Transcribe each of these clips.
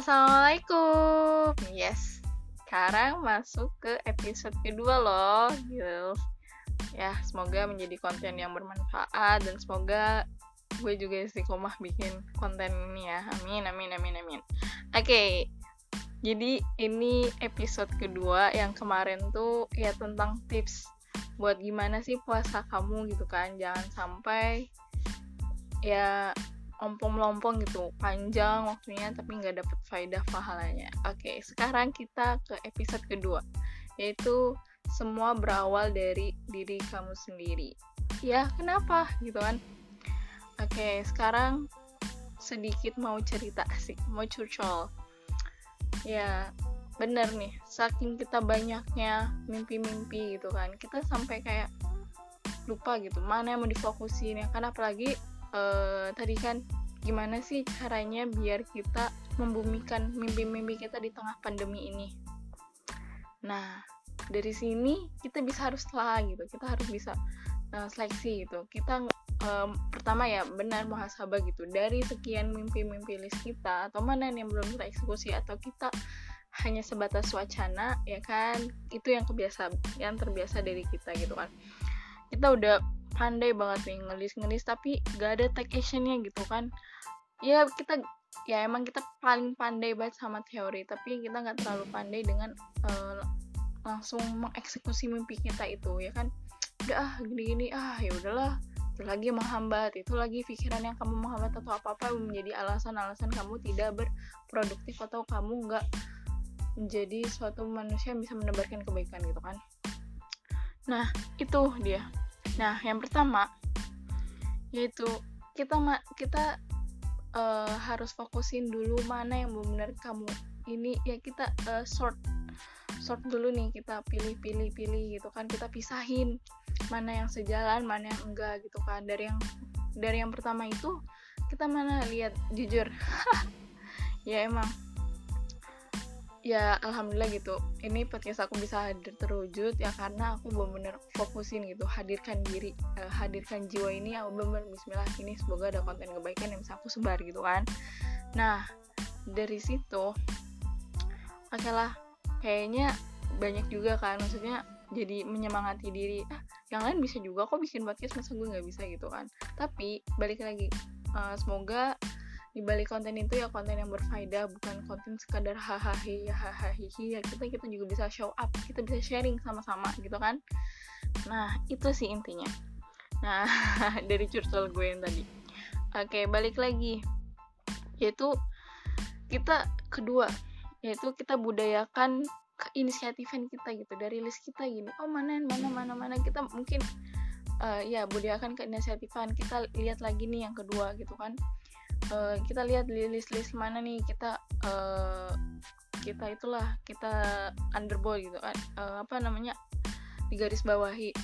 Assalamualaikum. Yes. Sekarang masuk ke episode kedua loh, gitu. Ya, semoga menjadi konten yang bermanfaat dan semoga gue juga istiqomah bikin konten ini ya. Amin, amin, amin, amin. Oke. Okay. Jadi ini episode kedua yang kemarin tuh ya tentang tips buat gimana sih puasa kamu gitu kan. Jangan sampai ya ompong-lompong gitu panjang waktunya tapi nggak dapet faedah pahalanya. Oke sekarang kita ke episode kedua yaitu semua berawal dari diri kamu sendiri. Ya kenapa? Gitu kan? Oke sekarang sedikit mau cerita asik mau curcol. Ya bener nih saking kita banyaknya mimpi-mimpi gitu kan kita sampai kayak lupa gitu mana yang mau difokusin ya kan apalagi uh, tadi kan gimana sih caranya biar kita membumikan mimpi-mimpi kita di tengah pandemi ini. Nah, dari sini kita bisa harus telah gitu, kita harus bisa uh, seleksi gitu. Kita um, pertama ya benar muhasabah gitu dari sekian mimpi-mimpi list kita atau mana yang belum kita eksekusi atau kita hanya sebatas wacana ya kan itu yang kebiasa yang terbiasa dari kita gitu kan kita udah pandai banget nih ngelis ngelis tapi gak ada take actionnya gitu kan. Ya kita ya emang kita paling pandai banget sama teori tapi kita nggak terlalu pandai dengan uh, langsung mengeksekusi mimpi kita itu ya kan. Udah ah gini-gini ah ya udahlah itu lagi menghambat itu lagi pikiran yang kamu menghambat atau apa-apa menjadi alasan-alasan kamu tidak berproduktif atau kamu nggak menjadi suatu manusia yang bisa menebarkan kebaikan gitu kan. Nah itu dia Nah, yang pertama yaitu kita kita uh, harus fokusin dulu mana yang benar kamu ini ya kita uh, sort sort dulu nih kita pilih pilih pilih gitu kan. Kita pisahin mana yang sejalan mana yang enggak gitu kan. Dari yang dari yang pertama itu kita mana lihat jujur. Ya emang ya alhamdulillah gitu. Ini podcast aku bisa hadir terwujud ya karena aku benar-benar fokusin gitu hadirkan diri uh, hadirkan jiwa ini aku benar-benar Bismillah ini semoga ada konten kebaikan yang bisa aku sebar gitu kan. Nah dari situ oke lah kayaknya banyak juga kan maksudnya jadi menyemangati diri. Ah yang lain bisa juga kok bikin podcast masa gue nggak bisa gitu kan? Tapi balik lagi uh, semoga di balik konten itu ya konten yang berfaedah bukan konten sekadar hahaha hahaha ya kita kita juga bisa show up kita bisa sharing sama-sama gitu kan. Nah itu sih intinya. Nah dari curcol gue yang tadi. Oke balik lagi. Yaitu kita kedua yaitu kita budayakan keinisiatifan kita gitu dari list kita gini. Oh mana mana mana mana. Kita mungkin uh, ya budayakan keinisiatifan. Kita lihat lagi nih yang kedua gitu kan uh, kita lihat di list-list mana nih kita uh, kita itulah kita underboy gitu kan. Uh, apa namanya di garis bawahi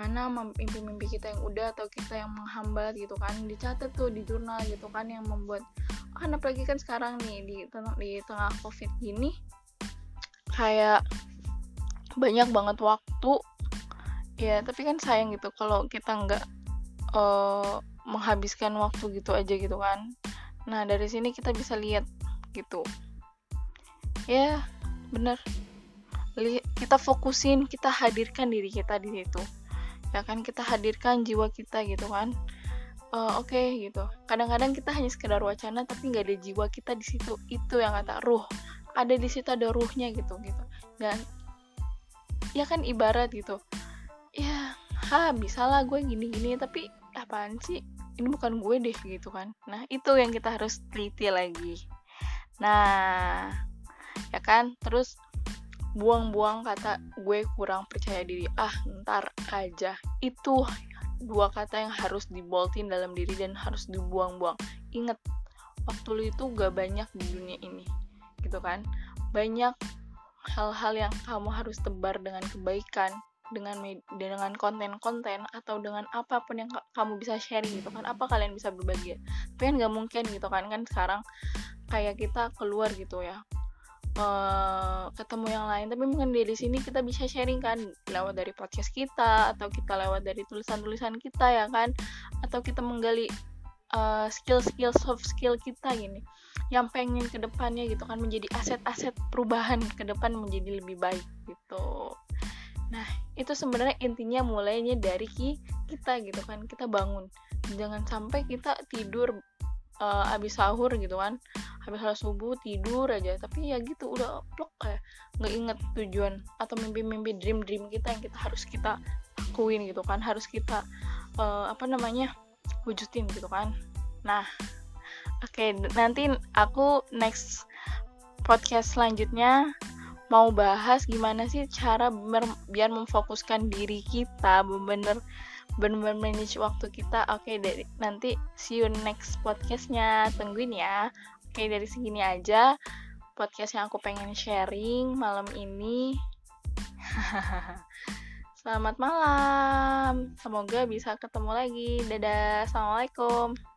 mana mimpi-mimpi kita yang udah atau kita yang menghambat gitu kan. Dicatat tuh di jurnal gitu kan yang membuat kan apalagi kan sekarang nih di tengah di tengah covid gini? Kayak banyak banget waktu. Ya tapi kan sayang gitu kalau kita nggak uh, menghabiskan waktu gitu aja gitu kan nah dari sini kita bisa lihat gitu. Ya bener kita fokusin kita hadirkan diri kita di situ. Ya kan kita hadirkan jiwa kita gitu kan. Uh, oke okay, gitu. Kadang-kadang kita hanya sekedar wacana tapi nggak ada jiwa kita di situ. Itu yang kata ruh. Ada di situ ada ruhnya gitu gitu. Dan ya kan ibarat gitu. Ya ha bisa lah gue gini-gini tapi apaan sih ini bukan gue deh gitu kan. Nah itu yang kita harus teliti lagi. Nah ya kan? Terus buang-buang kata gue kurang percaya diri. Ah ntar aja. Itu dua kata yang harus diboltin dalam diri dan harus dibuang-buang. Inget waktu lu itu gak banyak di dunia ini gitu kan? Banyak hal-hal yang kamu harus tebar dengan kebaikan dengan dengan konten-konten atau dengan apa pun yang kamu bisa sharing gitu kan. Apa kalian bisa berbagi? Tapi kan nggak mungkin gitu kan. Kan sekarang kayak kita keluar gitu ya. Uh, ketemu yang lain. Tapi mungkin di sini kita bisa sharing kan. Lewat dari podcast kita atau kita lewat dari tulisan-tulisan kita ya kan. Atau kita menggali uh, skill-skill soft skill kita gini. Yang pengen ke depannya gitu kan menjadi aset-aset perubahan ke depan menjadi lebih baik gitu itu sebenarnya intinya mulainya dari kita gitu kan kita bangun. Jangan sampai kita tidur uh, abis sahur gitu kan habis salat subuh tidur aja. Tapi ya gitu udah plok kayak nggak inget tujuan atau mimpi-mimpi dream-dream kita yang kita harus kita lakuin gitu kan harus kita uh, apa namanya wujudin gitu kan. Nah oke okay, nanti aku next podcast selanjutnya mau bahas gimana sih cara biar memfokuskan diri kita bener-bener bener-bener manage waktu kita oke okay, dari nanti see you next podcastnya tungguin ya oke okay, dari segini aja podcast yang aku pengen sharing malam ini Selamat malam. Semoga bisa ketemu lagi. Dadah. Assalamualaikum.